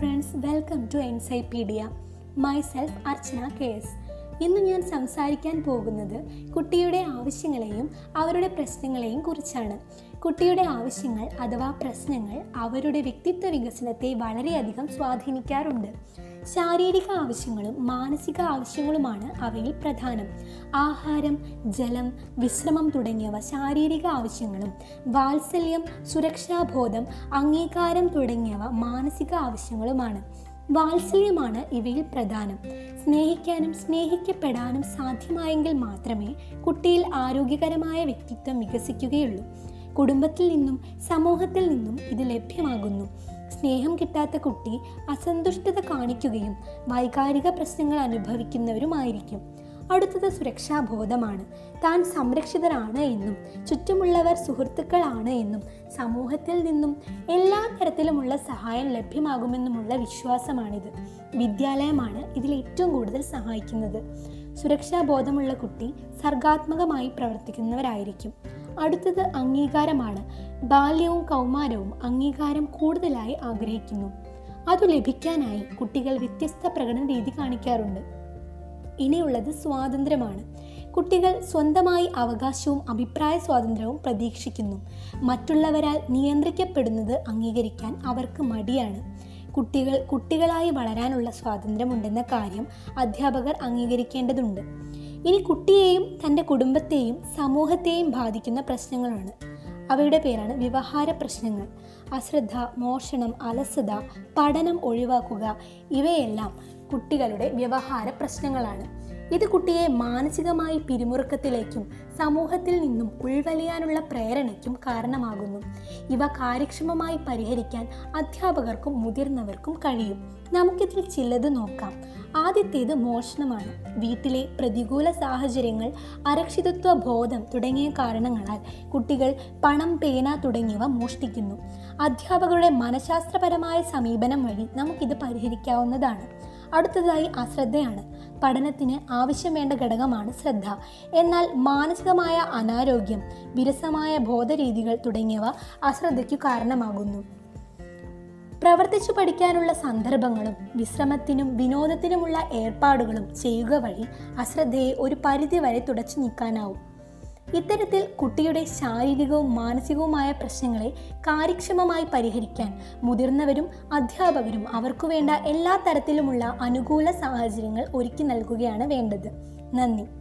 friends, welcome to Encyclopedia. Myself Archana Kes. ഇന്ന് ഞാൻ സംസാരിക്കാൻ പോകുന്നത് കുട്ടിയുടെ ആവശ്യങ്ങളെയും അവരുടെ പ്രശ്നങ്ങളെയും കുറിച്ചാണ്. കുട്ടിയുടെ ആവശ്യങ്ങൾ അഥവാ പ്രശ്നങ്ങൾ അവരുടെ വ്യക്തിത്വ വികസനത്തെ വളരെയധികം സ്വാധീനിക്കാറുണ്ട്. ശാരീരിക ആവശ്യങ്ങളും മാനസിക ആവശ്യങ്ങളുമാണ് അവയിൽ പ്രധാനം. ആഹാരം ജലം വിശ്രമം തുടങ്ങിയവ ശാരീരിക ആവശ്യങ്ങളും വാത്സല്യം സുരക്ഷാബോധം അംഗീകാരം തുടങ്ങിയവ മാനസിക ആവശ്യങ്ങളുമാണ്. വാത്സല്യമാണ് ഇവയിൽ പ്രധാനം. സ്നേഹിക്കാനും സ്നേഹിക്കപ്പെടാനും സാധ്യമായെങ്കിൽ മാത്രമേ കുട്ടിയിൽ ആരോഗ്യകരമായ വ്യക്തിത്വം വികസിക്കുകയുള്ളൂ. കുടുംബത്തിൽ നിന്നും സമൂഹത്തിൽ നിന്നും ഇത് ലഭ്യമാകുന്നു. സ്നേഹം കിട്ടാത്ത കുട്ടി അസന്തുഷ്ടത കാണിക്കുകയും വൈകാരിക പ്രശ്നങ്ങൾ അനുഭവിക്കുന്നവരുമായിരിക്കും. അടുത്തത് സുരക്ഷാബോധമാണ്. താൻ സംരക്ഷിതരാണ് എന്നും ചുറ്റുമുള്ളവർ സുഹൃത്തുക്കളാണ് എന്നും സമൂഹത്തിൽ നിന്നും എല്ലാ തരത്തിലുമുള്ള സഹായം ലഭ്യമാകുമെന്നുമുള്ള വിശ്വാസമാണിത്. വിദ്യാലയമാണ് ഇതിൽ ഏറ്റവും കൂടുതൽ സഹായിക്കുന്നത്. സുരക്ഷാബോധമുള്ള കുട്ടി സർഗാത്മകമായി പ്രവർത്തിക്കുന്നവരായിരിക്കും. അടുത്തത് അംഗീകാരമാണ്. ബാല്യവും കൗമാരവും അംഗീകാരം കൂടുതലായി ആഗ്രഹിക്കുന്നു. അതു ലഭിക്കാനായി കുട്ടികൾ വ്യത്യസ്ത പ്രകടന രീതി കാണിക്കാറുണ്ട്. ഇനിയുള്ളത് സ്വാതന്ത്ര്യമാണ്. കുട്ടികൾ സ്വന്തമായി അവകാശവും അഭിപ്രായ സ്വാതന്ത്ര്യവും പ്രതീക്ഷിക്കുന്നു. മറ്റുള്ളവരാൽ നിയന്ത്രിക്കപ്പെടുന്നത് അംഗീകരിക്കാൻ അവർക്ക് മടിയാണ്. കുട്ടികൾ കുട്ടികളായി വളരാനുള്ള സ്വാതന്ത്ര്യമുണ്ടെന്ന കാര്യം അധ്യാപകർ അംഗീകരിക്കേണ്ടതുണ്ട്. ഇനി കുട്ടിയെയും തന്റെ കുടുംബത്തെയും സമൂഹത്തെയും ബാധിക്കുന്ന പ്രശ്നങ്ങളാണ്. അവയുടെ പേരാണ് വ്യവഹാര പ്രശ്നങ്ങൾ. അശ്രദ്ധ മോഷണം അലസത പഠനം ഒഴിവാക്കുക ഇവയെല്ലാം കുട്ടികളുടെ വ്യവഹാര പ്രശ്നങ്ങളാണ്. ഇത് കുട്ടിയെ മാനസികമായി പിരിമുറുക്കത്തിലേക്കും സമൂഹത്തിൽ നിന്നും ഉൾവലിയാനുള്ള പ്രേരണയ്ക്കും കാരണമാകുന്നു. ഇവ കാര്യക്ഷമമായി പരിഹരിക്കാൻ അധ്യാപകർക്കും മുതിർന്നവർക്കും കഴിയും. നമുക്കിതിൽ ചിലത് നോക്കാം. ആദ്യത്തേത് മോഷണമാണ്. വീട്ടിലെ പ്രതികൂല സാഹചര്യങ്ങൾ അരക്ഷിതത്വ ബോധം തുടങ്ങിയ കാരണങ്ങളാൽ കുട്ടികൾ പണം പേന തുടങ്ങിയവ മോഷ്ടിക്കുന്നു. അധ്യാപകരുടെ മനഃശാസ്ത്രപരമായ സമീപനം വഴി നമുക്കിത് പരിഹരിക്കാവുന്നതാണ്. അടുത്തതായി അശ്രദ്ധയാണ്. പഠനത്തിന് ആവശ്യം വേണ്ട ഘടകമാണ് ശ്രദ്ധ. എന്നാൽ മാനസികമായ അനാരോഗ്യം വിരസമായ ബോധരീതികൾ തുടങ്ങിയവ അശ്രദ്ധയ്ക്കു കാരണമാകുന്നു. പ്രവർത്തിച്ചു പഠിക്കാനുള്ള സന്ദർഭങ്ങളും വിശ്രമത്തിനും വിനോദത്തിനുമുള്ള ഏർപ്പാടുകളും ചെയ്യുക വഴി അശ്രദ്ധയെ ഒരു പരിധിവരെ തുടച്ചു നീക്കാനാവും. ഇത്തരത്തിൽ കുട്ടിയുടെ ശാരീരികവും മാനസികവുമായ പ്രശ്നങ്ങളെ കാര്യക്ഷമമായി പരിഹരിക്കാൻ മുതിർന്നവരും അധ്യാപകരും അവർക്കു വേണ്ട എല്ലാ തരത്തിലുമുള്ള അനുകൂല സാഹചര്യങ്ങൾ ഒരുക്കി നൽകുകയാണ് വേണ്ടത്. നന്ദി.